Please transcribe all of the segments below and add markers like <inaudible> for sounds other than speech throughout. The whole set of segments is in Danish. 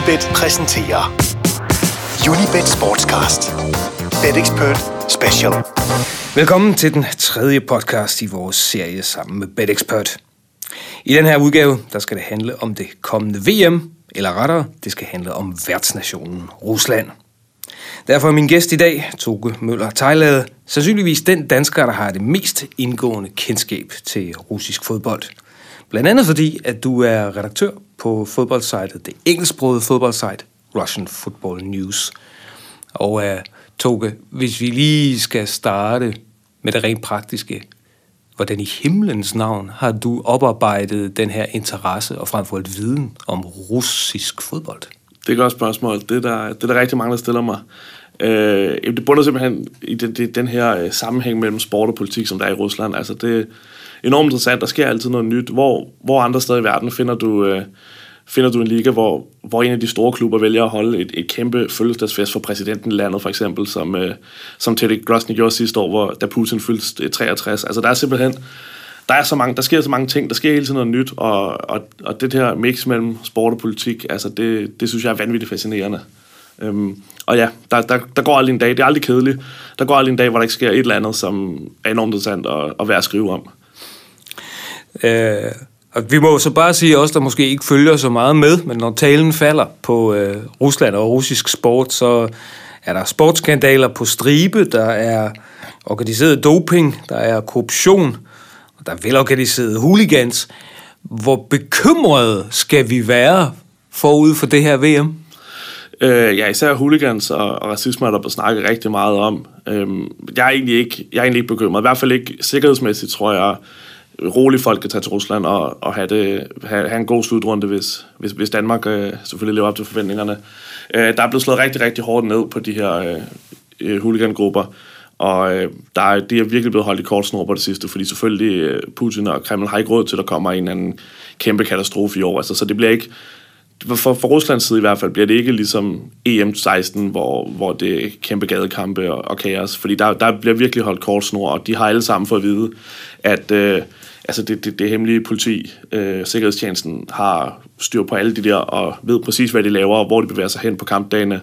Unibet præsenterer Unibet Sportscast. Bet Expert Special. Velkommen til den tredje podcast i vores serie sammen med BetExpert. I den her udgave, der skal det handle om det kommende VM, eller rettere, det skal handle om værtsnationen Rusland. Derfor er min gæst i dag, Toge Møller Tejlade, sandsynligvis den dansker, der har det mest indgående kendskab til russisk fodbold. Blandt andet fordi, at du er redaktør på fodboldsejtet, det engelsksprogede fodboldsite Russian Football News. Og uh, Toge, hvis vi lige skal starte med det rent praktiske, hvordan i himlens navn har du oparbejdet den her interesse og frem for alt viden om russisk fodbold? Det er et godt spørgsmål. Det er der, det er der rigtig mange, der stiller mig. Øh, det bunder simpelthen i den, den her øh, sammenhæng mellem sport og politik, som der er i Rusland. Altså det enormt interessant. Der sker altid noget nyt. Hvor, hvor andre steder i verden finder du, øh, finder du en liga, hvor, hvor en af de store klubber vælger at holde et, et kæmpe fødselsdagsfest for præsidenten i landet, for eksempel, som, øh, som Teddy Grosny gjorde sidste år, hvor, da Putin fyldte øh, 63. Altså der er simpelthen der, er så mange, der sker så mange ting, der sker hele tiden noget nyt, og, og, og det her mix mellem sport og politik, altså det, det synes jeg er vanvittigt fascinerende. Øhm, og ja, der, der, der går aldrig en dag, det er aldrig kedeligt, der går aldrig en dag, hvor der ikke sker et eller andet, som er enormt interessant at, at være at skrive om. Øh, og vi må så bare sige også der måske ikke følger så meget med, men når talen falder på øh, Rusland og russisk sport, så er der sportsskandaler på stribe, der er organiseret doping, der er korruption, og der er velorganiseret hooligans. Hvor bekymrede skal vi være forud for det her VM? Øh, ja, især hooligans og, og racisme er der blevet snakket rigtig meget om. Øh, jeg, er egentlig ikke, jeg er egentlig ikke bekymret. I hvert fald ikke sikkerhedsmæssigt, tror jeg, roligt folk kan tage til Rusland og, og have, det, have, have en god slutrunde, hvis, hvis, hvis Danmark øh, selvfølgelig lever op til forventningerne. Øh, der er blevet slået rigtig, rigtig hårdt ned på de her øh, huligangrupper, hooligan-grupper, og øh, der er, de er virkelig blevet holdt i kort snor på det sidste, fordi selvfølgelig øh, Putin og Kreml har ikke råd til, at der kommer en anden kæmpe katastrofe i år. Altså, så det bliver ikke, for, for Ruslands side i hvert fald, bliver det ikke ligesom EM16, hvor, hvor det er kæmpe gadekampe og, og kaos, fordi der, der bliver virkelig holdt kort snor, og de har alle sammen fået at vide, at... Øh, altså det, det, det hemmelige politi, øh, Sikkerhedstjenesten, har styr på alle de der, og ved præcis, hvad de laver, og hvor de bevæger sig hen på kampdagene.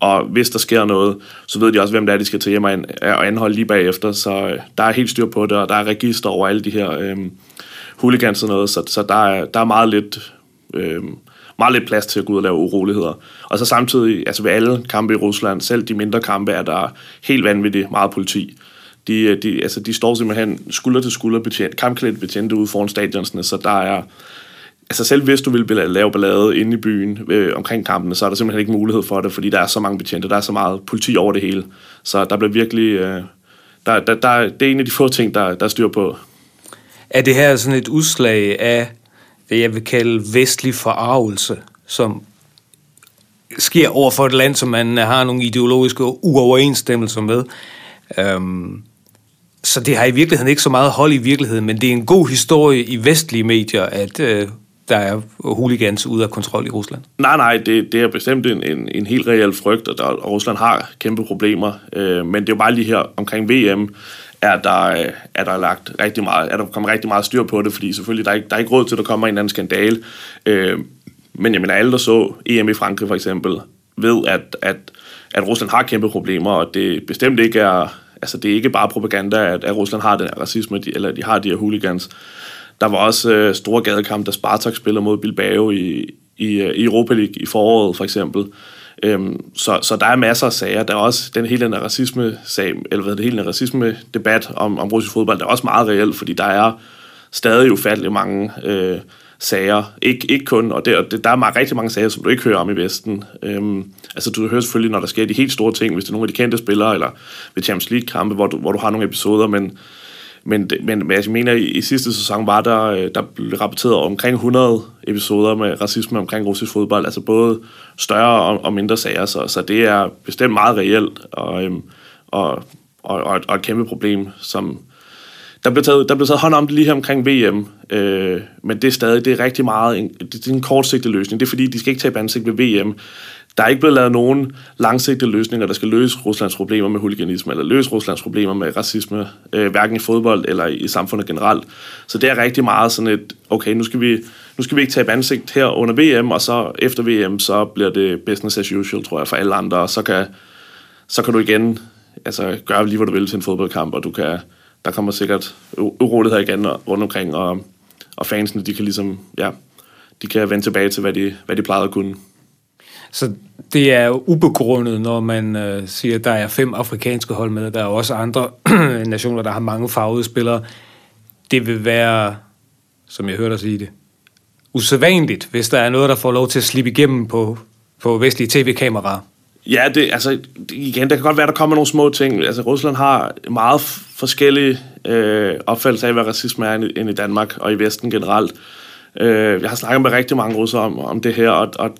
Og hvis der sker noget, så ved de også, hvem det er, de skal til hjem og anholde lige bagefter. Så øh, der er helt styr på det, og der er register over alle de her øh, hooligans og noget, så, så der, er, der er meget lidt... Øh, meget lidt plads til at gå ud og lave uroligheder. Og så samtidig, altså ved alle kampe i Rusland, selv de mindre kampe, er der helt vanvittigt meget politi. De, øh, de, altså, de står simpelthen skulder til skulder betjent, kampklædt betjente ude foran stadionsene, så der er... Altså selv hvis du vil lave ballade inde i byen øh, omkring kampene, så er der simpelthen ikke mulighed for det, fordi der er så mange betjente, der er så meget politi over det hele. Så der bliver virkelig... Øh, der, der, der, det er en af de få ting, der, der styr på. Er det her sådan et udslag af det, jeg vil kalde vestlig forarvelse, som sker over for et land, som man har nogle ideologiske uoverensstemmelser med? Øhm, så det har i virkeligheden ikke så meget hold i virkeligheden, men det er en god historie i vestlige medier, at øh, der er hooligans ude af kontrol i Rusland. Nej, nej, det, det er bestemt en, en, en helt reel frygt, og, der, og Rusland har kæmpe problemer. Øh, men det er jo bare lige her omkring VM, er der, øh, er der lagt rigtig meget, er der kommet rigtig meget styr på det, fordi selvfølgelig der er ikke, der er ikke råd til, at der kommer en anden skandale. Øh, men jeg mener, alle der så EM i Frankrig for eksempel, ved, at, at, at Rusland har kæmpe problemer, og det bestemt ikke er altså det er ikke bare propaganda, at, at Rusland har den her racisme, de, eller de har de her hooligans. Der var også øh, store gadekampe, da Spartak spiller mod Bilbao i, i, øh, i Europa League i foråret, for eksempel. Øhm, så, så der er masser af sager. Der er også den hele den racisme-sag, eller hvad det hele den racisme-debat om, om russisk fodbold, der er også meget reelt, fordi der er stadig ufattelig mange øh, sager. Ik, ikke kun, og, det, og det, der er rigtig mange sager, som du ikke hører om i Vesten. Øhm, altså du hører selvfølgelig, når der sker de helt store ting, hvis det er nogle af de kendte spillere, eller ved Champions League-kampe, hvor du, hvor du har nogle episoder, men, men, men, men jeg mener, i, i sidste sæson var der, øh, der blev rapporteret omkring 100 episoder med racisme omkring russisk fodbold, altså både større og, og mindre sager, så, så det er bestemt meget reelt, og, øhm, og, og, og, og et kæmpe problem, som, der blev, taget, der blev taget hånd om det lige her omkring VM, øh, men det er stadig det er rigtig meget en, det er en kortsigtet løsning. Det er fordi, de skal ikke tabe ansigt ved VM. Der er ikke blevet lavet nogen langsigtede løsninger, der skal løse Ruslands problemer med huliganisme, eller løse Ruslands problemer med racisme, øh, hverken i fodbold eller i, samfundet generelt. Så det er rigtig meget sådan et, okay, nu skal vi, nu skal vi ikke tabe ansigt her under VM, og så efter VM, så bliver det business as usual, tror jeg, for alle andre, og så kan, så kan du igen altså, gøre lige, hvad du vil til en fodboldkamp, og du kan, der kommer sikkert uroligheder igen rundt omkring, og, og fansene, de kan ligesom, ja, de kan vende tilbage til, hvad de, hvad de plejede at kunne. Så det er jo ubegrundet, når man øh, siger, at der er fem afrikanske hold med. Der er også andre <clears throat> nationer, der har mange farvede spillere. Det vil være, som jeg hørte dig sige det, usædvanligt, hvis der er noget, der får lov til at slippe igennem på, på vestlige tv-kameraer. Ja, det, altså, igen, der kan godt være, der kommer nogle små ting. Altså, Rusland har meget forskellige øh, opfattelser af, hvad racisme er end i Danmark og i Vesten generelt. Øh, jeg har snakket med rigtig mange russere om, om det her, og, og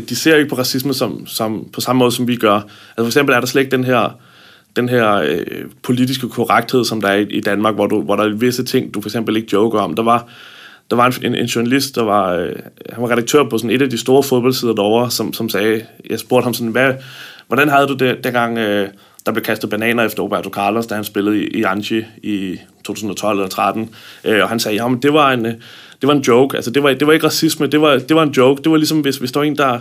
de ser ikke på racisme som, som, på samme måde, som vi gør. Altså for eksempel er der slet ikke den her, den her øh, politiske korrekthed, som der er i, i Danmark, hvor, du, hvor der er visse ting, du for eksempel ikke joker om. Der var, der var en, en journalist, der var, øh, han var redaktør på sådan et af de store fodboldsider derovre, som, som sagde, jeg spurgte ham sådan, hvad, hvordan havde du det, dengang øh, der blev kastet bananer efter Roberto Carlos, da han spillede i, i Anchi i 2012 eller 13, øh, og han sagde, jamen det var en... Øh, det var en joke. Altså, det var, det var ikke racisme, det var, det var en joke. Det var ligesom, hvis, hvis der var en, der,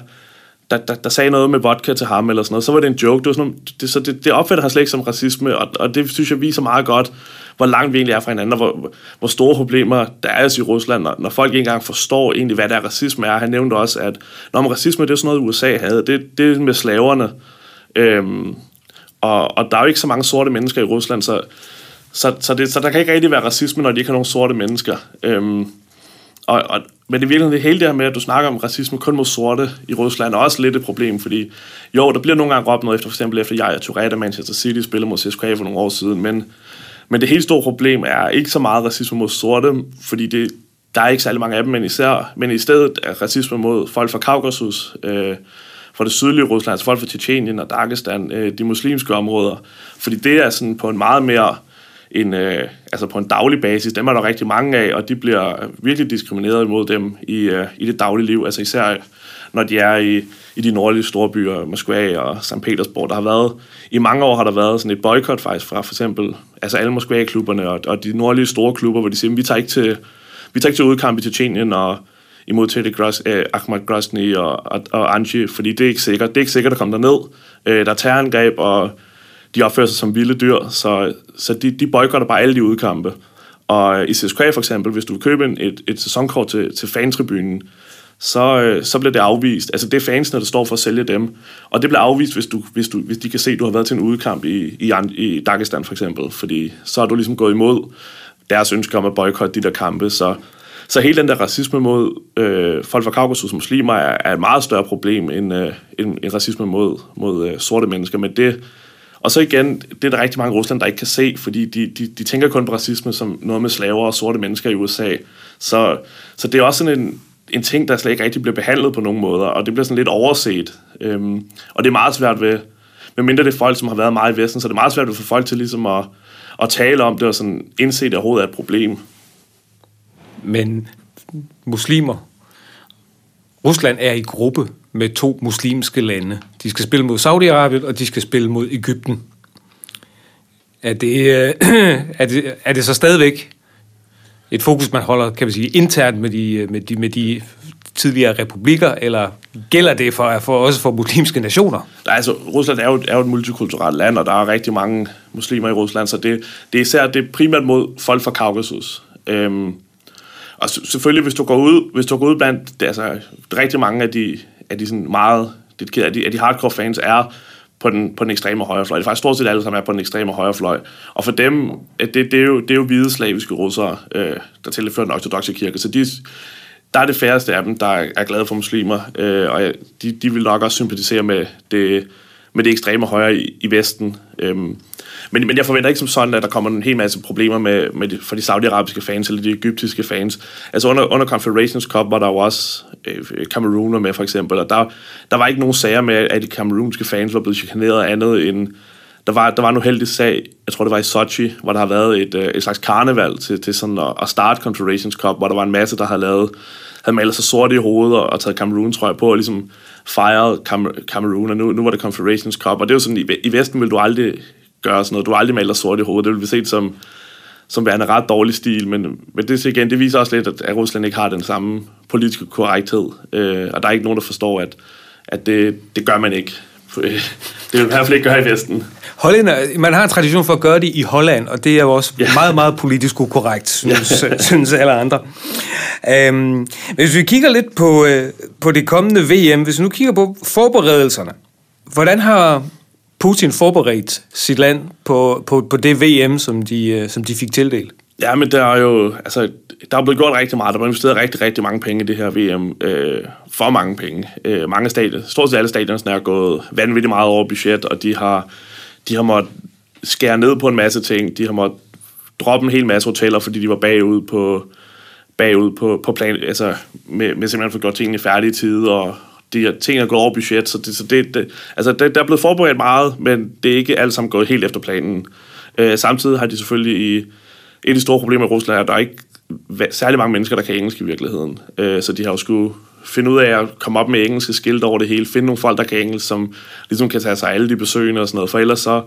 der, der, der sagde noget med vodka til ham, eller sådan noget, så var det en joke. Det, var sådan, det, så det, det opfatter han slet ikke som racisme, og, og det synes jeg viser meget godt, hvor langt vi egentlig er fra hinanden, og hvor, hvor store problemer der er i Rusland, når, når folk ikke engang forstår egentlig, hvad der er racisme er. Han nævnte også, at når man racisme, det er sådan noget, USA havde. Det, det er med slaverne. Øhm, og, og der er jo ikke så mange sorte mennesker i Rusland, så, så, så, det, så der kan ikke rigtig være racisme, når de ikke har nogen sorte mennesker. Øhm, og, og, men i virkeligheden, det hele det her med, at du snakker om racisme kun mod sorte i Rusland, er også lidt et problem, fordi jo, der bliver nogle gange råbt noget efter, for eksempel efter jeg og Tourette Manchester City spillede mod CSKA for nogle år siden, men, men det helt store problem er ikke så meget racisme mod sorte, fordi det, der er ikke særlig mange af dem, men, især, men i stedet er racisme mod folk fra Kaukasus, øh, fra det sydlige Rusland, altså folk fra Tjetjenien og Dagestan, øh, de muslimske områder, fordi det er sådan på en meget mere en, øh, altså på en daglig basis. Dem er der rigtig mange af, og de bliver virkelig diskrimineret imod dem i, øh, i det daglige liv. Altså især når de er i, i de nordlige store byer, Moskva og St. Petersborg. Der har været, i mange år har der været sådan et boykot faktisk fra for eksempel, altså alle Moskva-klubberne og, og de nordlige store klubber, hvor de siger, vi tager ikke til, vi tager ikke til udkamp i Tjetjenien og imod til det Gros, eh, Ahmad Grosny og, og, og Anji, fordi det er ikke sikkert. Det er ikke sikkert at komme derned. Eh, der er terrorangreb, og de opfører sig som vilde dyr, så, så de, de boykotter bare alle de udkampe. Og øh, i CSKA for eksempel, hvis du vil købe en, et, et sæsonkort til, til fantribunen, så, øh, så bliver det afvist. Altså det er fansene, der står for at sælge dem. Og det bliver afvist, hvis, du, hvis, du, hvis de kan se, at du har været til en udkamp i, i, i Dagestan for eksempel. Fordi så har du ligesom gået imod deres ønske om at boykotte de der kampe. Så, så hele den der racisme mod øh, folk fra Kaukasus muslimer er, er et meget større problem end, øh, end, end racisme mod, mod øh, sorte mennesker. Men det, og så igen, det er der rigtig mange i Rusland, der ikke kan se, fordi de, de, de tænker kun på racisme som noget med slaver og sorte mennesker i USA. Så, så det er også sådan en, en ting, der slet ikke rigtig bliver behandlet på nogen måder, og det bliver sådan lidt overset. Øhm, og det er meget svært ved, mindre det er folk, som har været meget i Vesten, så det er meget svært ved for folk til ligesom at, at tale om det og sådan indse, at det overhovedet er et problem. Men muslimer, Rusland er i gruppe med to muslimske lande. De skal spille mod Saudi-Arabien, og de skal spille mod Ægypten. Er det, øh, <clears throat> er, det, er det så stadigvæk et fokus, man holder kan vi sige, internt med de, øh, med, de, med de tidligere republikker, eller gælder det for, for også for muslimske nationer? Nej, altså, Rusland er jo, er jo et multikulturelt land, og der er rigtig mange muslimer i Rusland, så det, det er især det er primært mod folk fra Kaukasus. Øhm, og selvfølgelig, hvis du går ud, hvis du går ud blandt, altså, rigtig mange af de, af de sådan meget dedikerede, af de, af de hardcore fans er på den, på den ekstreme højrefløj. Det er faktisk stort set alle, som er på den ekstreme højrefløj. Og for dem, det, det, er, jo, det er jo hvide slaviske russere, øh, der tilfører den ortodoxe kirke. Så de, der er det færreste af dem, der er glade for muslimer, øh, og de, de vil nok også sympatisere med det, med det ekstreme højre i, i Vesten. Øhm, men, men jeg forventer ikke som sådan, at der kommer en hel masse problemer med, med de, for de saudiarabiske fans eller de egyptiske fans. Altså under, under Confederations Cup var der jo også øh, Cameroon med for eksempel, og der, der var ikke nogen sager med, at de kamerunske fans var blevet chikaneret andet end der var, der var en uheldig sag, jeg tror det var i Sochi, hvor der har været et, øh, et slags karneval til, til sådan at, at starte Confederations Cup, hvor der var en masse, der havde lavet, havde malet sig sort i hovedet og, og taget Cameroon, tror jeg, på, og ligesom fejret Cameroon, og nu, nu var det Confederations Cup, og det er jo sådan, i, i Vesten vil du aldrig gøre sådan noget. Du har aldrig malet sort i hovedet. Det vil vi se som, som værende ret dårlig stil, men, men det, igen, det viser også lidt, at, at Rusland ikke har den samme politiske korrekthed. Øh, og der er ikke nogen, der forstår, at, at det, det gør man ikke. <laughs> Det vil i hvert fald ikke gøre i Vesten. Hollænder, man har en tradition for at gøre det i Holland, og det er jo også ja. meget, meget politisk ukorrekt, synes, ja. <laughs> synes alle andre. Um, hvis vi kigger lidt på, uh, på det kommende VM, hvis vi nu kigger på forberedelserne, hvordan har Putin forberedt sit land på, på, på det VM, som de, uh, som de fik tildelt? Ja, men der er jo, altså, der er blevet gjort rigtig meget. Der er investeret rigtig, rigtig mange penge i det her VM. Øh, for mange penge. Øh, mange stadier, stort set alle stadioner er gået vanvittigt meget over budget, og de har, de har måttet skære ned på en masse ting. De har måttet droppe en hel masse hoteller, fordi de var bagud på, bagud på, på plan, altså med, med simpelthen for godt tingene færdige i tide, og de her ting er gået over budget, så det, så det, det altså det, der er blevet forberedt meget, men det er ikke alt sammen gået helt efter planen. Øh, samtidig har de selvfølgelig i et af de store problemer i Rusland er, at der er ikke særlig mange mennesker, der kan engelsk i virkeligheden. Øh, så de har jo skulle finde ud af at komme op med engelske skilt over det hele, finde nogle folk, der kan engelsk, som ligesom kan tage sig alle de besøgende og sådan noget, for ellers så,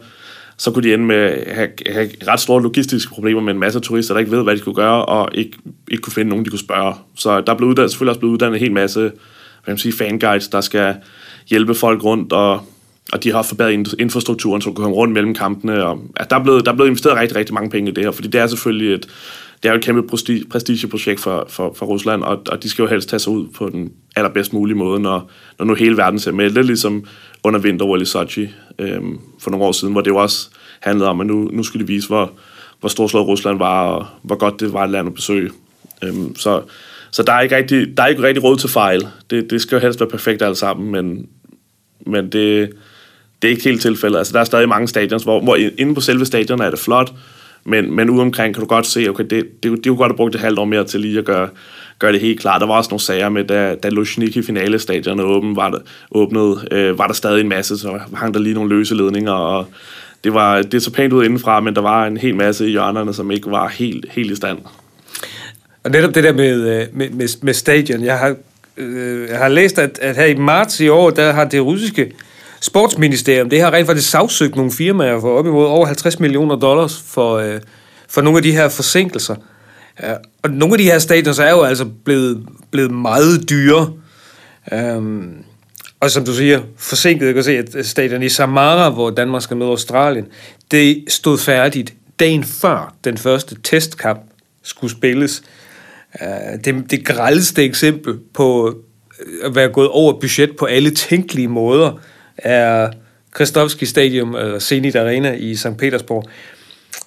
så kunne de ende med at have, have ret store logistiske problemer med en masse turister, der ikke ved, hvad de skulle gøre, og ikke, ikke kunne finde nogen, de kunne spørge. Så der blev uddannet, selvfølgelig også blevet uddannet en hel masse hvad man sige, fanguides, der skal hjælpe folk rundt, og, og de har forbedret infrastrukturen, så de kan komme rundt mellem kampene. Og, altså, der, er blevet, der er blevet investeret rigtig, rigtig mange penge i det her, fordi det er selvfølgelig et, det er jo et kæmpe prestigeprojekt for, for, for Rusland, og, og de skal jo helst tage sig ud på den allerbedst mulige måde, når, når nu hele verden ser med. Lidt ligesom under vinter i Sochi øhm, for nogle år siden, hvor det jo også handlede om, at nu, nu skulle de vise, hvor, hvor storslået Rusland var, og hvor godt det var et land at besøge. Øhm, så så der er ikke rigtig, der er ikke rigtig råd til fejl. Det, det skal jo helst være perfekt alt sammen, men, men det, det er ikke helt tilfældet. Altså, der er stadig mange stadions, hvor, hvor inde på selve stadion er det flot, men, men ude omkring kan du godt se, okay, det, det, det er godt have brugt det halvt år mere til lige at gøre, gøre det helt klart. Der var også nogle sager med, da, da Luzhniki finalestadion åben, var der, åbnede, øh, var der stadig en masse, så hang der lige nogle løse ledninger, og det, var, det så pænt ud indenfra, men der var en hel masse i hjørnerne, som ikke var helt, helt i stand. Og netop det der med, øh, med, med, med stadion, jeg har, øh, jeg har læst, at, at her i marts i år, der har det russiske sportsministerium, det har rent faktisk sagsøgt nogle firmaer for op imod over 50 millioner dollars for, øh, for nogle af de her forsinkelser. Ja, og nogle af de her stadions er jo altså blevet, blevet meget dyre. Um, og som du siger, forsinket, jeg kan se, at stadion i Samara, hvor Danmark skal møde Australien, det stod færdigt dagen før den første testkamp skulle spilles. Uh, det, det grældeste eksempel på øh, at være gået over budget på alle tænkelige måder er Kristovski Stadium, eller Zenit Arena i St. Petersborg.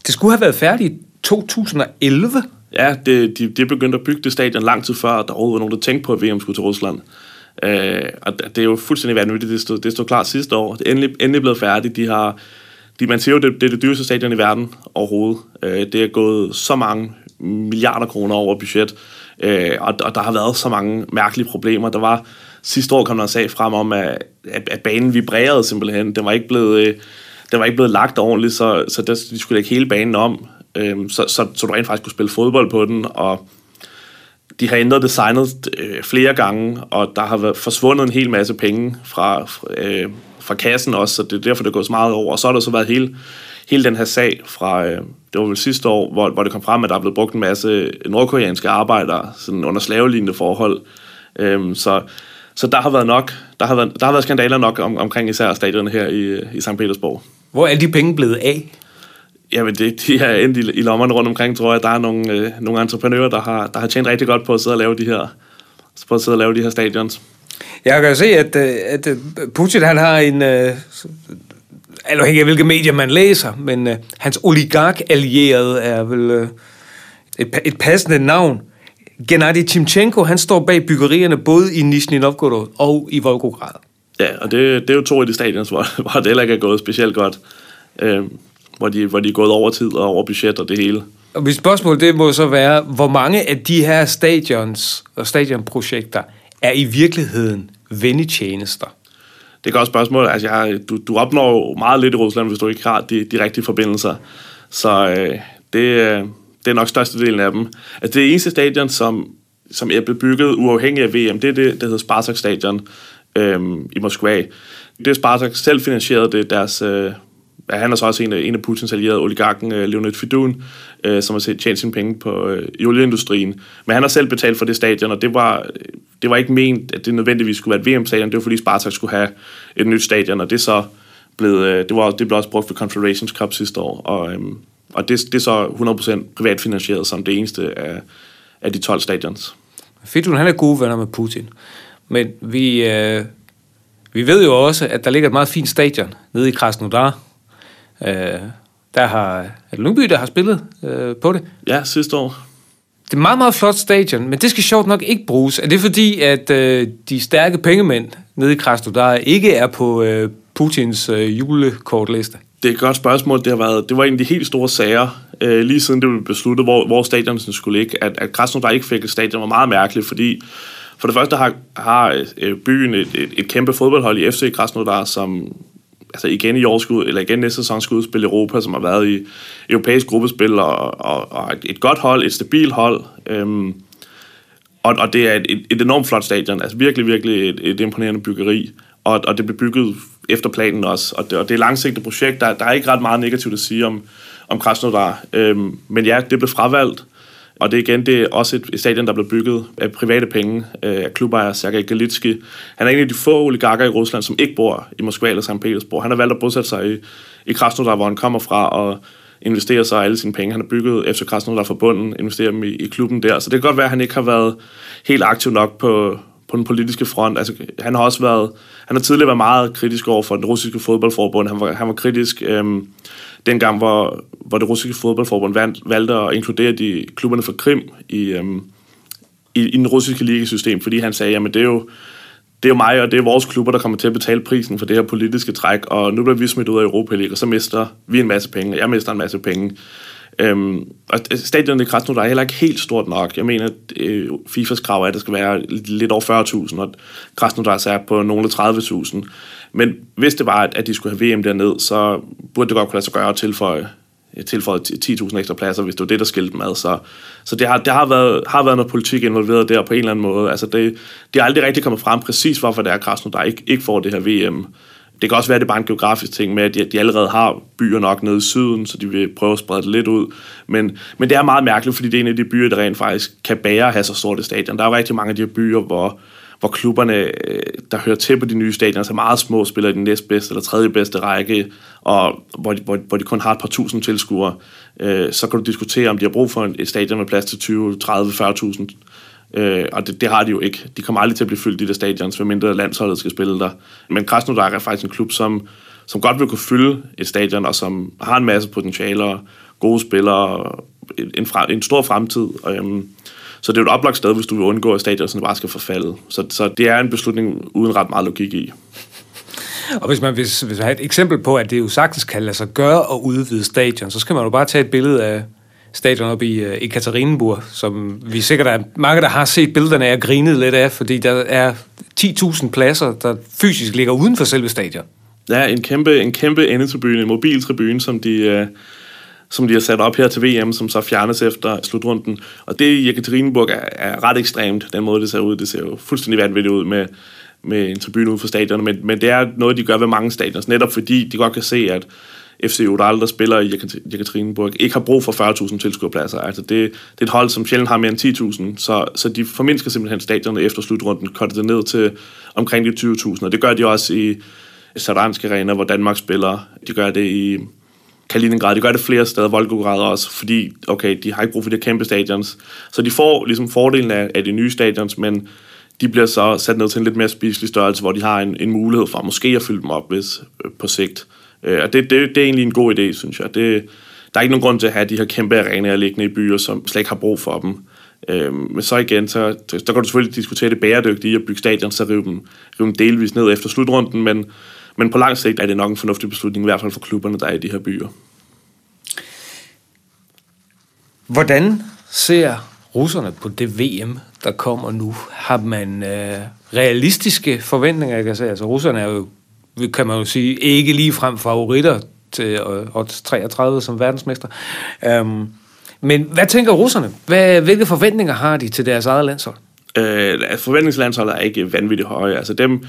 Det skulle have været færdigt i 2011. Ja, det, de, de begyndte at bygge det stadion lang tid før, der overhovedet var nogen, der tænkte på, at VM skulle til Rusland. Øh, og det er jo fuldstændig vanvittigt. Det stod, det stod klart sidste år. Det er endelig, endelig blevet færdigt. De har, de, man siger jo, det, det er det dyreste stadion i verden overhovedet. Øh, det er gået så mange milliarder kroner over budget, øh, og, og der har været så mange mærkelige problemer. Der var sidste år kom der en sag frem om, at, at, at banen vibrerede simpelthen. Den var ikke blevet, øh, den var ikke blevet lagt ordentligt, så, så der, de skulle lægge hele banen om, øh, så, så, så du rent faktisk kunne spille fodbold på den, og de har ændret designet øh, flere gange, og der har været forsvundet en hel masse penge fra, øh, fra kassen også, så det er derfor, det går så meget over. Og så har der så været hele, hele den her sag fra, øh, det var vel sidste år, hvor, hvor det kom frem, at der er blevet brugt en masse nordkoreanske arbejdere sådan under slavelignende forhold. Øh, så så der har været nok, der har været, der har været skandaler nok om, omkring især stadionerne her i, i St. Petersborg. Hvor er de penge blevet af? Jamen, det, de er endt i, i lommerne rundt omkring, tror jeg. Der er nogle, øh, nogle entreprenører, der har, der har tjent rigtig godt på at sidde og lave de her, på at sidde og lave de her stadions. Jeg kan se, at, øh, at øh, Putin han har en, øh, afhængig af hvilke medier man læser, men øh, hans oligark-allierede er vel øh, et, et passende navn. Gennady Timchenko, han står bag byggerierne både i Nizhny Novgorod og i Volgograd. Ja, og det, det er jo to af de stadions, hvor, <laughs> hvor det heller ikke er gået specielt godt. Øh, hvor, de, hvor de er gået over tid og over budget og det hele. Og mit spørgsmål det må så være, hvor mange af de her stadions og stadionprojekter er i virkeligheden vennetjenester? Det er et godt spørgsmål. Altså, jeg, du, du opnår meget lidt i Rusland, hvis du ikke har de, de rigtige forbindelser. Så øh, det, øh, det er nok størstedelen af dem. Altså det eneste stadion, som, som er blevet bygget uafhængigt af VM, det er det, der hedder Spartak Stadion øhm, i Moskva. Det er Spartak selv finansieret, det deres, øh, han er så også en af, en af Putins allierede, oligarken øh, Leonid Fidun, øh, som har tjent sine penge på øh, i olieindustrien. Men han har selv betalt for det stadion, og det var, det var ikke ment, at det nødvendigvis skulle være et VM-stadion. Det var fordi Spartak skulle have et nyt stadion, og det så blevet, øh, det, var, det blev også brugt for Confederations Cup sidste år. Og, øh, og det, det er så 100% privatfinansieret som det eneste af, af de 12 stadions. Fidun, han er gode venner med Putin. Men vi, øh, vi ved jo også, at der ligger et meget fint stadion nede i Krasnodar. Øh, der har, er det Lyngby, der har spillet øh, på det? Ja, sidste år. Det er et meget, meget flot stadion, men det skal sjovt nok ikke bruges. Er det fordi, at øh, de stærke pengemænd nede i Krasnodar ikke er på øh, Putins øh, julekortliste? Det er et godt spørgsmål. Det, har været, det var en af de helt store sager, øh, lige siden det blev besluttet, hvor, hvor stadion skulle ligge. At, at Krasnodar ikke fik et stadion var meget mærkeligt, fordi for det første har, har øh, byen et, et, et kæmpe fodboldhold i FC Krasnodar, som altså igen i år skulle, eller igen næste sæson skulle udspille Europa, som har været i europæisk gruppespil, og, og, og et godt hold, et stabilt hold. Øhm, og, og det er et, et, et enormt flot stadion, altså virkelig, virkelig et, et imponerende byggeri. Og, og det blev bygget efter planen også, og det, og det er et langsigtet projekt. Der, der er ikke ret meget negativt at sige om, om Krasnodar. Øhm, men ja, det blev fravalgt, og det igen, det er også et, stadion, der blev bygget af private penge øh, af klubejer Sergej Galitski. Han er en af de få oligarker i Rusland, som ikke bor i Moskva eller St. Petersborg. Han har valgt at bosætte sig i, i Krasnodar, hvor han kommer fra, og investerer sig alle sine penge. Han har bygget FC Krasnodar for bunden, investerer dem i, i klubben der. Så det kan godt være, at han ikke har været helt aktiv nok på, på den politiske front. Altså, han har også været, han har tidligere været meget kritisk over for den russiske fodboldforbund. Han var, han var kritisk øhm, dengang, hvor, hvor det russiske fodboldforbund valgte at inkludere de klubberne fra Krim i, øhm, i, i den russiske ligasystem, fordi han sagde, at det er jo det er jo mig, og det er vores klubber, der kommer til at betale prisen for det her politiske træk, og nu bliver vi smidt ud af Europa League, og så mister vi en masse penge, og jeg mister en masse penge. Øhm, og stadionet i Krasnodar er heller ikke helt stort nok. Jeg mener, at øh, FIFAs krav er, at det skal være lidt over 40.000, og Krasnodar er på nogle 30.000. Men hvis det var, at de skulle have VM derned, så burde det godt kunne lade sig gøre at tilføje øh, tilføjet 10.000 ekstra pladser, hvis det var det, der skilte med. Så, så det, har, det har, været, har været noget politik involveret der på en eller anden måde. Altså det, det er aldrig rigtig kommet frem præcis, hvorfor det er Krasnodar ikke, ikke får det her VM. Det kan også være, at det er bare en geografisk ting med, at de, de allerede har byer nok nede i syden, så de vil prøve at sprede det lidt ud. Men, men det er meget mærkeligt, fordi det er en af de byer, der rent faktisk kan bære at have så stort et stadion. Der er jo rigtig mange af de her byer, hvor, hvor klubberne, øh, der hører til på de nye stadioner, så meget små, spiller i den næstbedste eller tredje bedste række, og hvor de, hvor, hvor de kun har et par tusind tilskuere. Øh, så kan du diskutere, om de har brug for et stadion med plads til 20, 30, 40.000 Øh, og det, det har de jo ikke. De kommer aldrig til at blive fyldt, de der stadions, mindre landsholdet skal spille der. Men Krasnodar er faktisk en klub, som, som godt vil kunne fylde et stadion, og som har en masse potentialer, gode spillere, en, fra, en stor fremtid. Og, øhm, så det er jo et oplagt sted, hvis du vil undgå, at stadion bare skal forfalde. Så, så det er en beslutning uden ret meget logik i. Og hvis man, hvis, hvis man har et eksempel på, at det jo sagtens kan lade sig gøre at udvide stadion, så skal man jo bare tage et billede af stadion op i, uh, i Katarineburg, som vi sikkert er mange, der har set billederne af og grinet lidt af, fordi der er 10.000 pladser, der fysisk ligger uden for selve stadion. Ja, en kæmpe, en kæmpe endetribune, en mobiltribune, som de, øh, som de har sat op her til VM, som så fjernes efter slutrunden. Og det i Ekaterinburg er, er ret ekstremt, den måde, det ser ud. Det ser jo fuldstændig vanvittigt ud med, med en tribune ude for stadion, men, men det er noget, de gør ved mange stadioner, netop fordi de godt kan se, at FC Udal, der spiller i Jekaterinburg, ikke har brug for 40.000 tilskuerpladser. Altså det, det er et hold, som sjældent har mere end 10.000, så, så de formindsker simpelthen stadionet efter slutrunden, kortet det ned til omkring de 20.000, og det gør de også i Saransk Arena, hvor Danmark spiller. De gør det i Kaliningrad, de gør det flere steder, Volgograd også, fordi okay, de har ikke brug for de kæmpe stadions. Så de får ligesom fordelen af, af de nye stadions, men de bliver så sat ned til en lidt mere spiselig størrelse, hvor de har en, en mulighed for måske at fylde dem op hvis, øh, på sigt. Øh, og det, det, det er egentlig en god idé, synes jeg. Det, der er ikke nogen grund til at have de her kæmpe arenaer liggende i byer, som slet ikke har brug for dem. Øh, men så igen, så, så kan du selvfølgelig diskutere det bæredygtige i at bygge stadion, så rive dem, rive dem delvis ned efter slutrunden, men, men på lang sigt er det nok en fornuftig beslutning, i hvert fald for klubberne, der er i de her byer. Hvordan ser russerne på det VM, der kommer nu? Har man øh, realistiske forventninger? Jeg kan sige, altså russerne er jo kan man jo sige, ikke ligefrem favoritter til odds 33 som verdensmester. Øhm, men hvad tænker russerne? Hvad, hvilke forventninger har de til deres eget landshold? Øh, altså, forventningslandsholdet er ikke vanvittigt høje. Altså dem,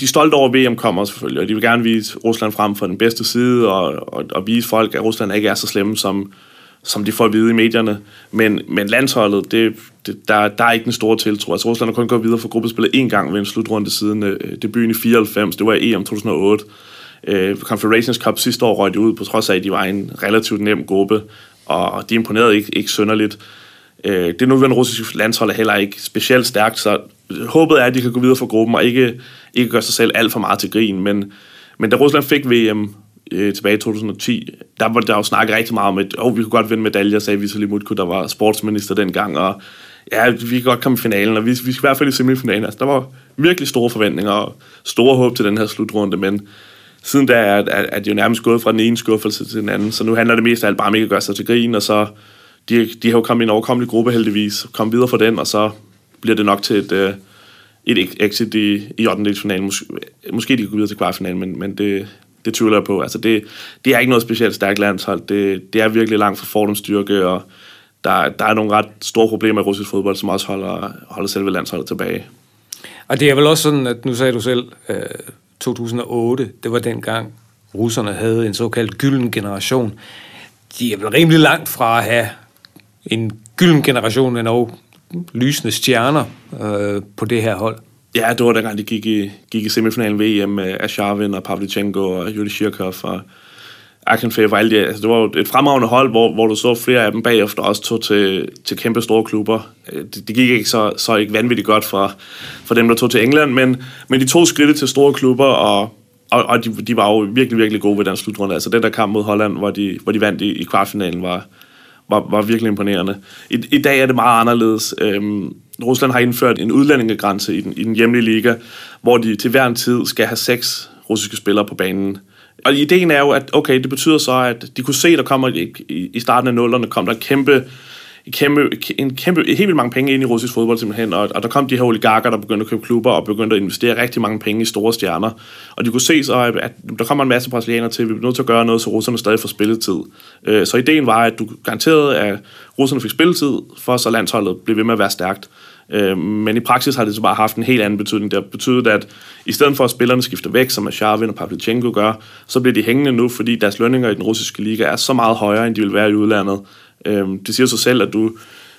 de er stolte over, at VM kommer selvfølgelig, og de vil gerne vise Rusland frem for den bedste side, og, og, og vise folk, at Rusland ikke er så slemme, som, som de får at vide i medierne. Men, men landsholdet, det, det, der, der er ikke en stor tiltro. Altså Rusland har kun gået videre for gruppespillet én gang ved en slutrunde siden øh, debuten i 94. Det var i EM 2008. Øh, Confederations Cup sidste år røg de ud, på trods af, at de var en relativt nem gruppe, og de imponerede ikke, ikke sønderligt. Øh, det nuværende russiske landshold er heller ikke specielt stærkt, så håbet er, at de kan gå videre for gruppen og ikke, ikke gøre sig selv alt for meget til grin. Men, men da Rusland fik VM øh, tilbage i 2010, der var der jo snakket rigtig meget om, at oh, vi kunne godt vinde medaljer, sagde Vitali Mutko, der var sportsminister dengang, og ja, vi kan godt komme i finalen, og vi, vi skal i hvert fald i semifinalen. Altså, der var virkelig store forventninger og store håb til den her slutrunde, men siden da er, er, er de jo nærmest gået fra den ene skuffelse til den anden, så nu handler det mest af alt bare om ikke at gøre sig til grin, og så de, de har jo kommet i en overkommelig gruppe heldigvis, kom videre fra den, og så bliver det nok til et, øh, et exit i, i 8. finalen. Mås- måske de kan gå videre til kvartfinalen, men, men det, det tvivler jeg på. Altså det, det er ikke noget specielt stærkt landshold. Det, det er virkelig langt fra fordomsstyrke, og der, der er nogle ret store problemer i russisk fodbold, som også holder, holder selve landsholdet tilbage. Og det er vel også sådan, at nu sagde du selv, øh, 2008, det var dengang russerne havde en såkaldt gylden generation. De er vel rimelig langt fra at have en gylden generation, men også lysende stjerner øh, på det her hold. Ja, det var dengang, de gik i, gik i semifinalen ved EM med Asharvin og Pavlichenko og Yuri Shirkov og Akinfeev og alle de, altså det var jo et fremragende hold, hvor, hvor du så flere af dem bagefter også tog til, til kæmpe store klubber. Øh, det, det gik ikke så, så ikke vanvittigt godt for, for dem, der tog til England, men, men de tog skridtet til store klubber, og, og, og de, de var jo virkelig, virkelig gode ved den slutrunde. Altså den der kamp mod Holland, hvor de, hvor de vandt i, i kvartfinalen, var, var, var virkelig imponerende. I, I dag er det meget anderledes. Øhm, Rusland har indført en udlændingegrænse i den, i den hjemlige liga, hvor de til hver en tid skal have seks russiske spillere på banen. Og ideen er jo, at okay, det betyder så, at de kunne se, at der kommer i, i starten af nullerne, kom der kæmpe kæmpe, en kæmpe, helt vildt mange penge ind i russisk fodbold simpelthen, og, og der kom de her oligarker, der begyndte at købe klubber og begyndte at investere rigtig mange penge i store stjerner. Og de kunne se så, at der kommer en masse brasilianere til, vi bliver nødt til at gøre noget, så russerne stadig får spilletid. Øh, så ideen var, at du garanterede, at russerne fik spilletid, for så landsholdet blev ved med at være stærkt. Øh, men i praksis har det så bare haft en helt anden betydning. Det har betydet, at i stedet for at spillerne skifter væk, som Asharvin og Pavlichenko gør, så bliver de hængende nu, fordi deres lønninger i den russiske liga er så meget højere, end de vil være i udlandet. Øhm, det siger sig selv, at du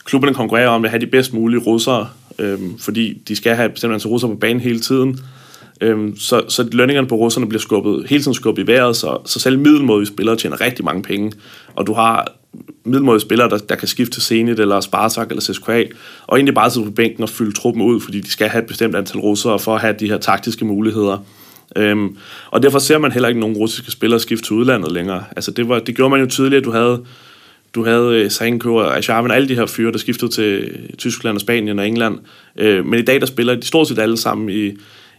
klubberne konkurrerer om at have de bedst mulige russere, øhm, fordi de skal have bestemt antal russere på banen hele tiden. Øhm, så, så lønningerne på russerne bliver skubbet, hele tiden skubbet i vejret, så, så selv middelmådige spillere tjener rigtig mange penge. Og du har middelmådige spillere, der, der kan skifte til Zenit eller Spartak eller CSKA, og egentlig bare sidde på bænken og fylde truppen ud, fordi de skal have et bestemt antal russere for at have de her taktiske muligheder. Øhm, og derfor ser man heller ikke nogen russiske spillere skifte til udlandet længere. Altså det, var, det gjorde man jo tydeligt, at du havde du havde øh, Sanko og Asharvin og alle de her fyre, der skiftede til Tyskland og Spanien og England. Øh, men i dag, der spiller de stort set alle sammen i,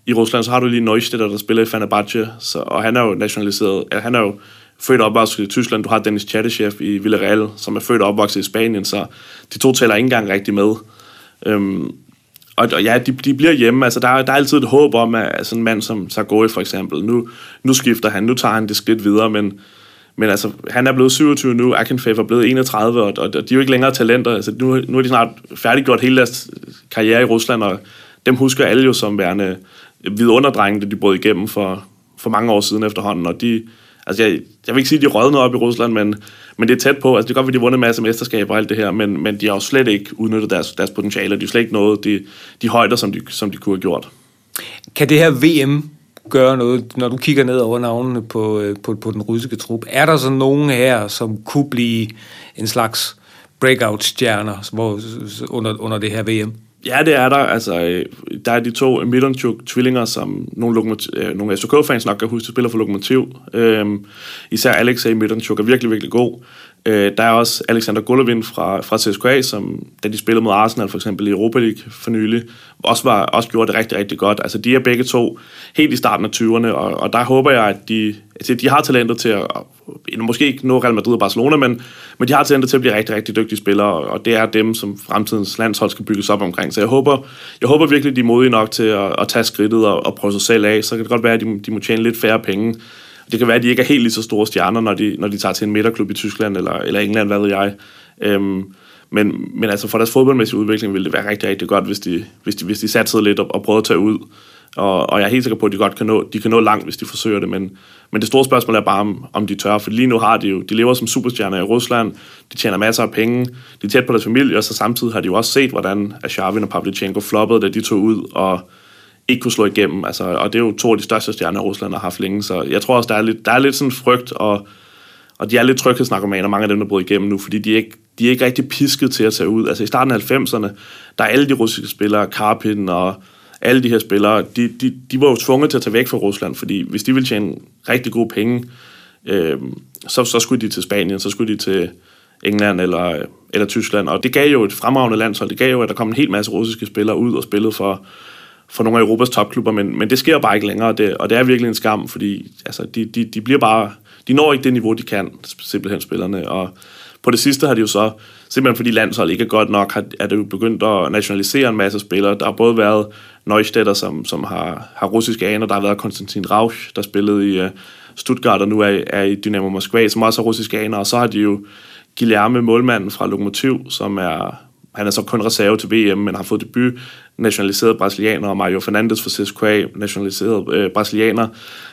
i Rusland. Så har du lige Neustedt, der spiller i Fenerbahce, så, og han er jo nationaliseret. Han er jo født og opvokset i Tyskland. Du har Dennis Chattechef i Villarreal, som er født og opvokset i Spanien, så de to tæller ikke engang rigtig med. Øhm, og, og ja, de, de bliver hjemme. Altså, der, der er altid et håb om, at sådan en mand som Sargoy for eksempel, nu, nu skifter han, nu tager han det skridt videre, men men altså, han er blevet 27 nu, Akinfev er blevet 31, og, og de er jo ikke længere talenter. Altså, nu, nu er de snart færdiggjort hele deres karriere i Rusland, og dem husker alle jo som værende vidunderdrenge, da de brød igennem for, for mange år siden efterhånden. Og de, altså jeg, jeg vil ikke sige, at de rødner op i Rusland, men, men det er tæt på. Altså, det kan godt være, at de vundet en masse mesterskaber og alt det her, men, men de har jo slet ikke udnyttet deres, deres potentiale. De har slet ikke noget de, de højder, som de, som de kunne have gjort. Kan det her VM gøre noget, når du kigger ned over navnene på, øh, på, på den russiske trup. Er der så nogen her, som kunne blive en slags breakout-stjerner hvor, under, under det her VM? Ja, det er der. Altså, øh, der er de to Middlenchuk-tvillinger, som nogle, øh, nogle SK-fans nok kan huske, spiller for Lokomotiv. Øhm, især Alexei Middlenchuk er virkelig, virkelig god. Øh, der er også Alexander Golovin fra, fra CSKA, som da de spillede mod Arsenal for eksempel i Europa League for nylig, også, var, også gjorde det rigtig, rigtig godt. Altså de er begge to helt i starten af 20'erne, og, og der håber jeg, at de, altså, de har talentet til at, måske ikke nå Real Madrid og Barcelona, men, men de har talentet til at blive rigtig, rigtig dygtige spillere, og det er dem, som fremtidens landshold skal bygges op omkring. Så jeg håber, jeg håber virkelig, de er modige nok til at, at tage skridtet og, og prøve sig selv af. Så kan det godt være, at de, de må tjene lidt færre penge, det kan være, at de ikke er helt lige så store stjerner, når de, når de tager til en midterklub i Tyskland eller, eller England, hvad ved jeg. Øhm, men, men altså for deres fodboldmæssige udvikling ville det være rigtig, rigtig godt, hvis de, hvis de, hvis de satte lidt og, og prøvede at tage ud. Og, og jeg er helt sikker på, at de godt kan nå, de kan nå langt, hvis de forsøger det, men, men det store spørgsmål er bare, om, om de tør, for lige nu har de jo, de lever som superstjerner i Rusland, de tjener masser af penge, de er tæt på deres familie, og så samtidig har de jo også set, hvordan Ashavin og Pavlichenko floppede, da de tog ud og ikke kunne slå igennem. Altså, og det er jo to af de største stjerner, Rusland har haft længe, så jeg tror også, der er lidt, der er lidt sådan frygt, og, og de er lidt tryghedsnarkomaner, mange af dem, der bryder igennem nu, fordi de er ikke, de er ikke rigtig pisket til at tage ud. Altså i starten af 90'erne, der er alle de russiske spillere, Karpin og alle de her spillere, de, de, de var jo tvunget til at tage væk fra Rusland, fordi hvis de ville tjene rigtig gode penge, øh, så, så skulle de til Spanien, så skulle de til England eller, eller Tyskland, og det gav jo et fremragende landshold, det gav jo, at der kom en hel masse russiske spillere ud og spillede for, for nogle af Europas topklubber, men, men det sker bare ikke længere, og det, og det er virkelig en skam, fordi altså, de, de, de bliver bare, de når ikke det niveau, de kan, simpelthen spillerne, og på det sidste har de jo så, simpelthen fordi landsholdet ikke er godt nok, har, er det jo begyndt at nationalisere en masse spillere. Der har både været Neustädter, som, som har, har russiske aner, der har været Konstantin Rausch, der spillede i uh, Stuttgart og nu er, er i Dynamo Moskva, som også har russiske aner, og så har de jo Guilherme, målmanden fra Lokomotiv, som er, han er så kun reserve til VM, men har fået debut, nationaliseret brasilianer, og Mario Fernandes fra CSKA, nationaliseret øh, brasilianer.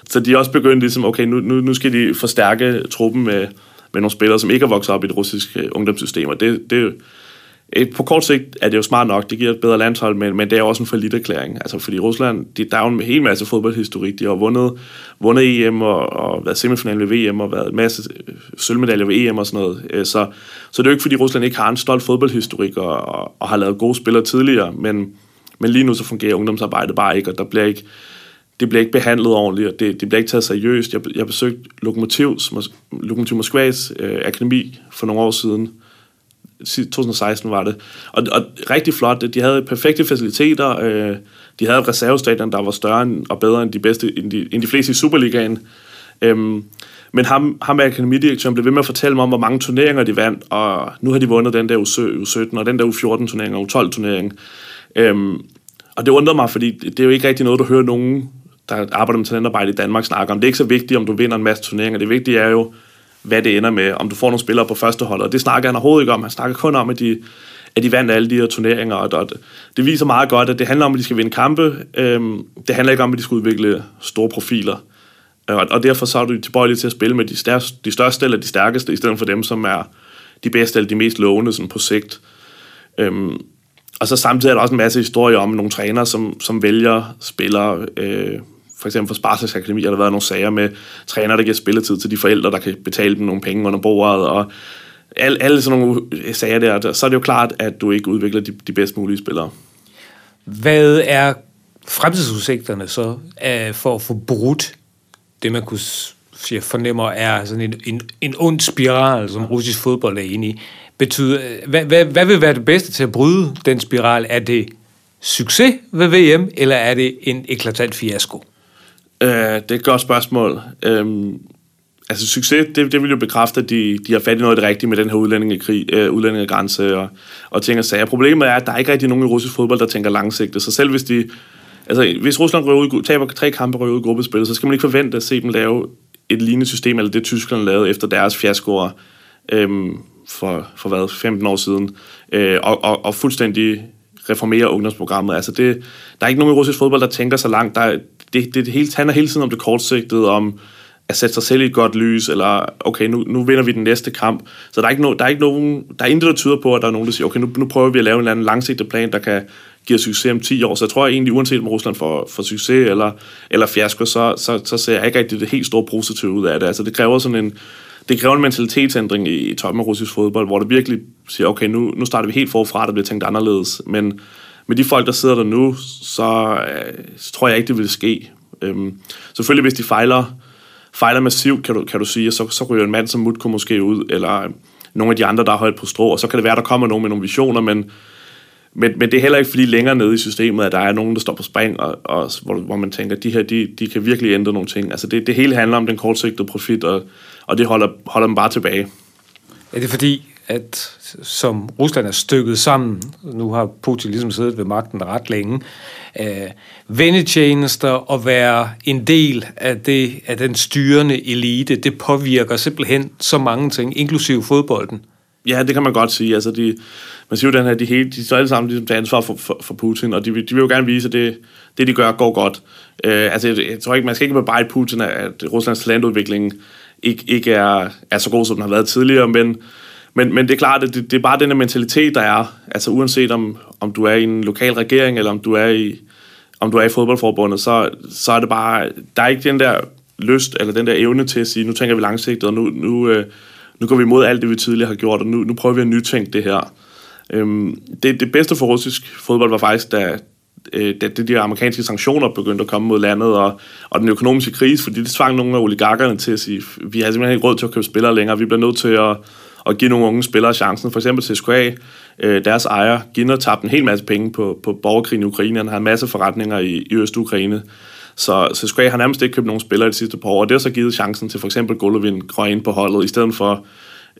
Så de er også begyndt ligesom, okay, nu, nu, nu skal de forstærke truppen med, med nogle spillere, som ikke er vokset op i det russiske øh, ungdomssystem, og det, det, Øh, på kort sigt er det jo smart nok, det giver et bedre landshold, men, men det er også en forlidt erklæring. Altså, fordi Rusland, de, der er jo en hel masse fodboldhistorik. De har vundet, vundet EM og, og været semifinal ved VM og været en masse øh, sølvmedaljer ved EM og sådan noget. Øh, så, så det er jo ikke, fordi Rusland ikke har en stolt fodboldhistorik og, og, og har lavet gode spillere tidligere, men, men lige nu så fungerer ungdomsarbejdet bare ikke, og der bliver ikke, det bliver ikke behandlet ordentligt, og det, det bliver ikke taget seriøst. Jeg, jeg besøgte Lokomotivs, Lokomotiv Moskvas øh, akademi for nogle år siden, 2016 var det. Og, og rigtig flot. De havde perfekte faciliteter. Øh, de havde et reservestadion, der var større end, og bedre end de, bedste, end de, end de fleste i Superligaen. Øhm, men ham, ham med akademidirektøren blev ved med at fortælle mig om, hvor mange turneringer de vandt, og nu har de vundet den der U17 og den der U14-turnering og U12-turnering. Øhm, og det undrer mig, fordi det er jo ikke rigtig noget, du hører nogen, der arbejder med talentarbejde i Danmark snakke om. Det er ikke så vigtigt, om du vinder en masse turneringer. Det vigtige er jo, hvad det ender med, om du får nogle spillere på første hold. Og det snakker han overhovedet ikke om. Han snakker kun om, at de, at de vandt alle de her turneringer. Og det viser meget godt, at det handler om, at de skal vinde kampe. Øhm, det handler ikke om, at de skal udvikle store profiler. Øh, og, og derfor så er du tilbøjelig til at spille med de, største, de største eller de stærkeste, i stedet for dem, som er de bedste eller de mest lovende sådan på sigt. Øhm, og så samtidig er der også en masse historier om nogle trænere, som, som vælger spillere, øh, for eksempel for Spartaks Akademi har der været nogle sager med træner, der giver spilletid til de forældre, der kan betale dem nogle penge under bordet, og alle, alle sådan nogle sager der, så er det jo klart, at du ikke udvikler de, de bedst mulige spillere. Hvad er fremtidsudsigterne så øh, for at få brudt det, man kunne sige, fornemmer er sådan en, en, en ond spiral, som russisk fodbold er inde i? Betyder, hvad, hvad, hvad vil være det bedste til at bryde den spiral? Er det succes ved VM, eller er det en eklatant fiasko? Øh, det er et godt spørgsmål. Øhm, altså succes, det, det vil jo bekræfte, at de, de har fat i noget af det rigtige med den her udlændingekrig, øh, udlændingegrænse og, og ting og sager. Problemet er, at der er ikke rigtig nogen i russisk fodbold, der tænker langsigtet. Så selv hvis de... Altså, hvis Rusland ud, taber tre kampe og ud i gruppespillet, så skal man ikke forvente at se dem lave et lignende system, eller det Tyskland lavede efter deres fiaskoer øhm, for, for hvad, 15 år siden, øh, og, og, og fuldstændig reformere ungdomsprogrammet. Altså det, der er ikke nogen i russisk fodbold, der tænker så langt. Der, det, det, det hele, handler hele tiden om det kortsigtede, om at sætte sig selv i et godt lys, eller okay, nu, nu vinder vi den næste kamp. Så der er ikke, no, der er ikke nogen, der er intet, der tyder på, at der er nogen, der siger, okay, nu, nu prøver vi at lave en eller anden langsigtet plan, der kan give os succes om 10 år. Så jeg tror at egentlig, uanset om Rusland får, får succes eller, eller fiasko, så, så, så ser jeg ikke rigtig det helt store positive ud af det. Altså det kræver sådan en, det kræver en mentalitetsændring i, i toppen af russisk fodbold, hvor det virkelig siger, okay, nu, nu starter vi helt forfra, der bliver tænkt anderledes. Men med de folk, der sidder der nu, så, øh, så tror jeg ikke, det vil ske. Øhm, selvfølgelig, hvis de fejler, fejler massivt, kan du, kan du sige, så, så ryger en mand som Mutko måske ud, eller øh, nogle af de andre, der er højt på strå, og så kan det være, der kommer nogen med nogle visioner, men, men, men det er heller ikke fordi længere nede i systemet, at der er nogen, der står på spring, og, og hvor, hvor man tænker, at de her, de, de kan virkelig ændre nogle ting. Altså det, det hele handler om den kortsigtede profit, og, og det holder, holder dem bare tilbage. Er det fordi, at som Rusland er stykket sammen, nu har Putin ligesom siddet ved magten ret længe, øh, vendetjenester og være en del af, det, af den styrende elite, det påvirker simpelthen så mange ting, inklusive fodbolden. Ja, det kan man godt sige. Altså, de, man siger jo den her, de, hele, de står alle sammen ligesom til ansvar for, for, for Putin, og de, de vil jo gerne vise, at det, det de gør, går godt. Øh, altså, jeg, jeg, tror ikke, man skal ikke bebrejde Putin, at Ruslands talentudvikling ikke, ikke er, er så god, som den har været tidligere, men, men, men det er klart, at det, det er bare den mentalitet, der er. Altså, uanset om, om du er i en lokal regering, eller om du er i, om du er i fodboldforbundet, så, så er det bare, der er ikke den der lyst, eller den der evne til at sige, nu tænker vi langsigtet, og nu, nu, øh, nu går vi imod alt det, vi tidligere har gjort, og nu, nu prøver vi at nytænke det her. Øhm, det, det bedste for russisk fodbold var faktisk, da, øh, da de der amerikanske sanktioner begyndte at komme mod landet, og, og den økonomiske krise, fordi det tvang nogle af oligarkerne til at sige, vi har simpelthen ikke råd til at købe spillere længere, vi bliver nødt til at, at give nogle unge spillere chancen. For eksempel CSKA, øh, deres ejer, Ginner, tabte en hel masse penge på, på borgerkrigen i Ukraine, han har en masse forretninger i, i Øst-Ukraine, så, så Square har nærmest ikke købt nogen spillere de sidste par år, og det har så givet chancen til for eksempel Golovin Grøn på holdet, i stedet for,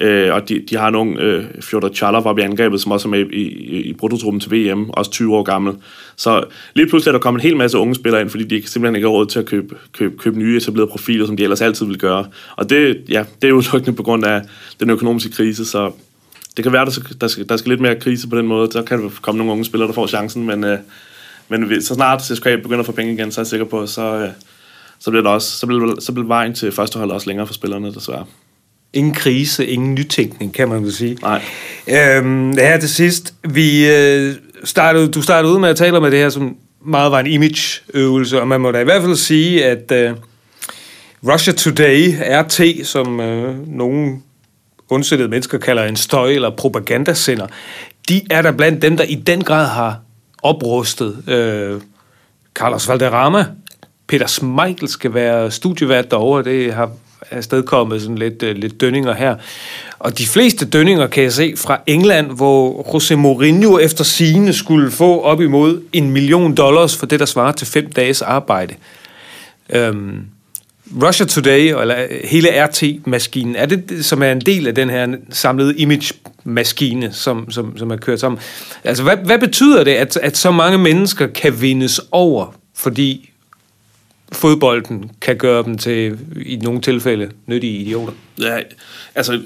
øh, og de, de har nogle, øh, Fjodor Chalov op i angrebet, som også er med i, i, i prototruppen til VM, også 20 år gammel. Så lige pludselig er der kommet en hel masse unge spillere ind, fordi de simpelthen ikke har råd til at købe, købe, købe nye etablerede profiler, som de ellers altid vil gøre. Og det, ja, det er udelukkende på grund af den økonomiske krise, så det kan være, der skal, der skal, der skal lidt mere krise på den måde. Så kan der komme nogle unge spillere, der får chancen, men øh, men så snart CSKA begynder at få penge igen, så er jeg sikker på, så, øh, så bliver, det også, så bliver, så bliver vejen til førsteholdet også længere for spillerne, desværre. Ingen krise, ingen nytænkning, kan man jo sige. Nej. Øhm, her til sidst, vi øh, startede, du startede ud med at tale om, at det her som meget var en imageøvelse, og man må da i hvert fald sige, at øh, Russia Today, RT, som øh, nogle undsættede mennesker kalder en støj- eller propagandasender, de er der blandt dem, der i den grad har oprustet. Øh, Carlos Valderrama, Peter Smeichel skal være studievært derovre, det har afstedkommet sådan lidt, øh, lidt dønninger her. Og de fleste dønninger kan jeg se fra England, hvor José Mourinho efter sigende skulle få op imod en million dollars for det, der svarer til fem dages arbejde. Øhm, Russia Today, eller øh, hele RT-maskinen, er det, som er en del af den her samlede image-maskine, som, som, som er kørt sammen? Altså, hvad, hvad betyder det, at, at så mange mennesker kan vindes over, fordi fodbolden kan gøre dem til, i nogle tilfælde, nyttige idioter? Ja, altså,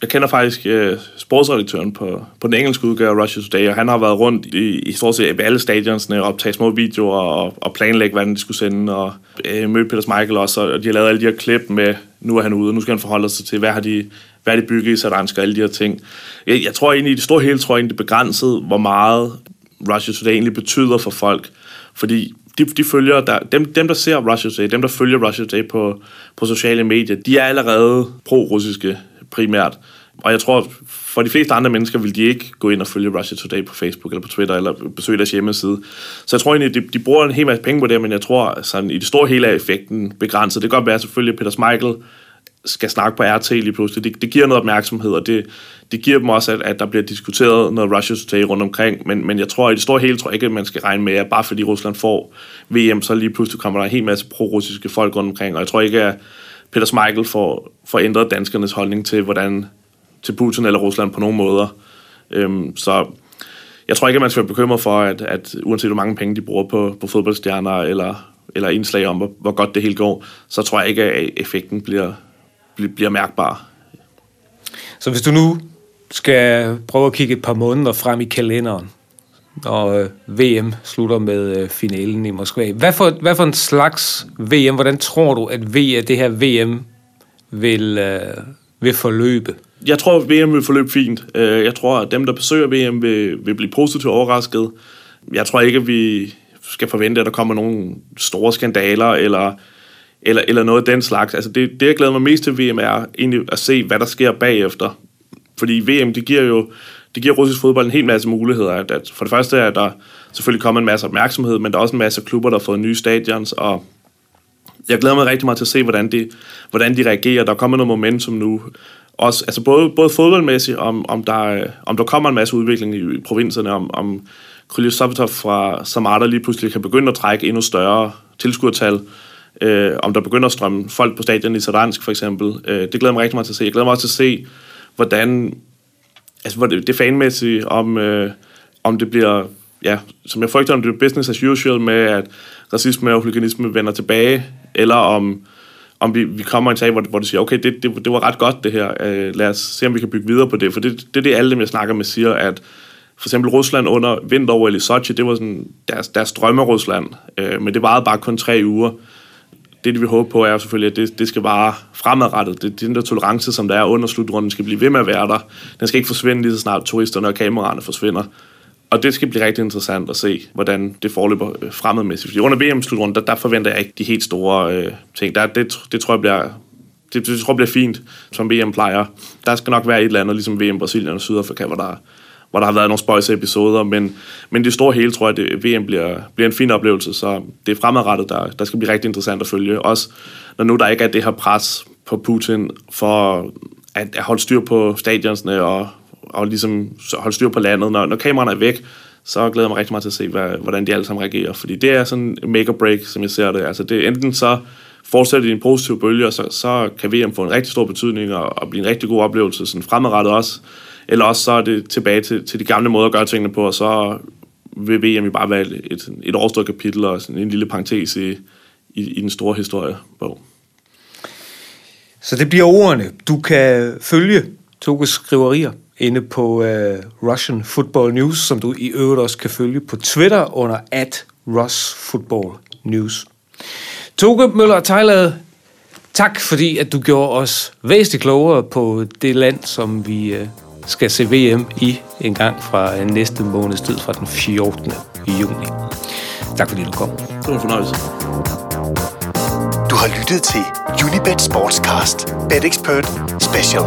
jeg kender faktisk uh, sportsredaktøren på, på den engelske udgave af Russia Today, og han har været rundt i, i stort set alle stadionsne og optaget små videoer og, og planlægge, hvordan de skulle sende, og øh, uh, mødte Peter Michael også, og de har lavet alle de her klip med, nu er han ude, og nu skal han forholde sig til, hvad har de, hvad har de bygget i Sadansk og alle de her ting. Jeg, jeg tror egentlig, i det store hele, tror jeg egentlig, det er begrænset, hvor meget Russia Today egentlig betyder for folk, fordi de, de følger, der, dem, dem, der ser Russia Today, dem, der følger Russia Today på, på sociale medier, de er allerede pro-russiske primært. Og jeg tror, for de fleste andre mennesker vil de ikke gå ind og følge Russia Today på Facebook eller på Twitter, eller besøge deres hjemmeside. Så jeg tror egentlig, de, de bruger en hel masse penge på det, men jeg tror, sådan, i det store hele er effekten begrænset. Det kan godt være selvfølgelig, at Peter Smeichel skal snakke på RT lige pludselig. Det, det giver noget opmærksomhed, og det, det giver dem også, at, at der bliver diskuteret noget Russia Today rundt omkring. Men, men jeg tror, i det store hele, tror jeg ikke, at man skal regne med, at bare fordi Rusland får VM, så lige pludselig kommer der en hel masse pro-russiske folk rundt omkring. Og jeg tror ikke, at Peter Smeichel får, får ændret danskernes holdning til, hvordan til Putin eller Rusland på nogen måder. Øhm, så jeg tror ikke, at man skal være bekymret for, at, at uanset hvor mange penge de bruger på, på fodboldstjerner eller, eller indslag om, hvor, hvor godt det hele går, så tror jeg ikke, at effekten bliver, bliver, bliver mærkbar. Så hvis du nu skal prøve at kigge et par måneder frem i kalenderen, og øh, VM slutter med øh, finalen i Moskva. Hvad for, hvad for en slags VM, hvordan tror du, at v, det her VM vil, øh, vil forløbe? Jeg tror, at VM vil forløbe fint. Jeg tror, at dem, der besøger VM, vil, vil blive positivt overrasket. Jeg tror ikke, at vi skal forvente, at der kommer nogle store skandaler eller, eller, eller noget af den slags. Altså det, det, jeg glæder mig mest til VM, er egentlig at se, hvad der sker bagefter. Fordi VM, det giver jo det giver russisk fodbold en hel masse muligheder. At, at for det første er der selvfølgelig kommet en masse opmærksomhed, men der er også en masse klubber, der har fået nye stadions, og jeg glæder mig rigtig meget til at se, hvordan de, hvordan de reagerer. Der kommer noget momentum nu. Også, altså både, både fodboldmæssigt, om, om, der, om der kommer en masse udvikling i, i provinserne, om, om Krylia fra Samara lige pludselig kan begynde at trække endnu større tilskuertal, øh, om der begynder at strømme folk på stadion i Sadansk for eksempel. Øh, det glæder mig rigtig meget til at se. Jeg glæder mig også til at se, hvordan altså, det, det fanmæssige, om, øh, om det bliver, ja, som jeg frygter, om det bliver business as usual med, at racisme og huliganisme vender tilbage, eller om, om vi, vi kommer i en sag, hvor, hvor du siger, okay, det, det, det var ret godt det her, øh, lad os se, om vi kan bygge videre på det, for det, det er det, alle dem, jeg snakker med, siger, at for eksempel Rusland under vinter i Sochi, det var sådan deres, deres drømme Rusland, øh, men det varede bare kun tre uger. Det, vi håber på, er selvfølgelig, at det, det skal vare fremadrettet. Det, den der tolerance, som der er under slutrunden, skal blive ved med at være der. Den skal ikke forsvinde lige så snart turisterne og kameraerne forsvinder. Og det skal blive rigtig interessant at se, hvordan det forløber øh, fremadmæssigt. Fordi under VM-slutrunden, der, der forventer jeg ikke de helt store øh, ting. Der, det, det tror jeg bliver det, det tror jeg bliver fint, som VM plejer. Der skal nok være et eller andet, ligesom VM Brasilien og Sydafrika, hvor der, hvor der har været nogle spøjse episoder, men, men det store hele tror jeg, at VM bliver, bliver en fin oplevelse, så det er fremadrettet, der, der skal blive rigtig interessant at følge. Også når nu der ikke er det her pres på Putin for at, at holde styr på stadionsne og, og ligesom holde styr på landet. Når, når kameraerne er væk, så glæder jeg mig rigtig meget til at se, hvad, hvordan de alle sammen reagerer. Fordi det er sådan en make or break, som jeg ser det. Altså det enten så fortsætter i en positiv bølge, og så, så kan VM få en rigtig stor betydning og, og blive en rigtig god oplevelse sådan fremadrettet også. Eller også så er det tilbage til, til de gamle måder at gøre tingene på, og så vil VM jo bare være et, et overstået kapitel og sådan en lille parentes i, i, i den store historiebog. Så det bliver ordene. Du kan følge Toges skriverier inde på uh, Russian Football News, som du i øvrigt også kan følge på Twitter under at Russ Football News. Toge Møller Thailand, tak fordi at du gjorde os væsentligt klogere på det land, som vi uh, skal se VM i en gang fra næste måneds tid, fra den 14. juni. Tak fordi du kom. Det var en fornøjelse. Du har lyttet til Unibet Sportscast. Bet Expert Special.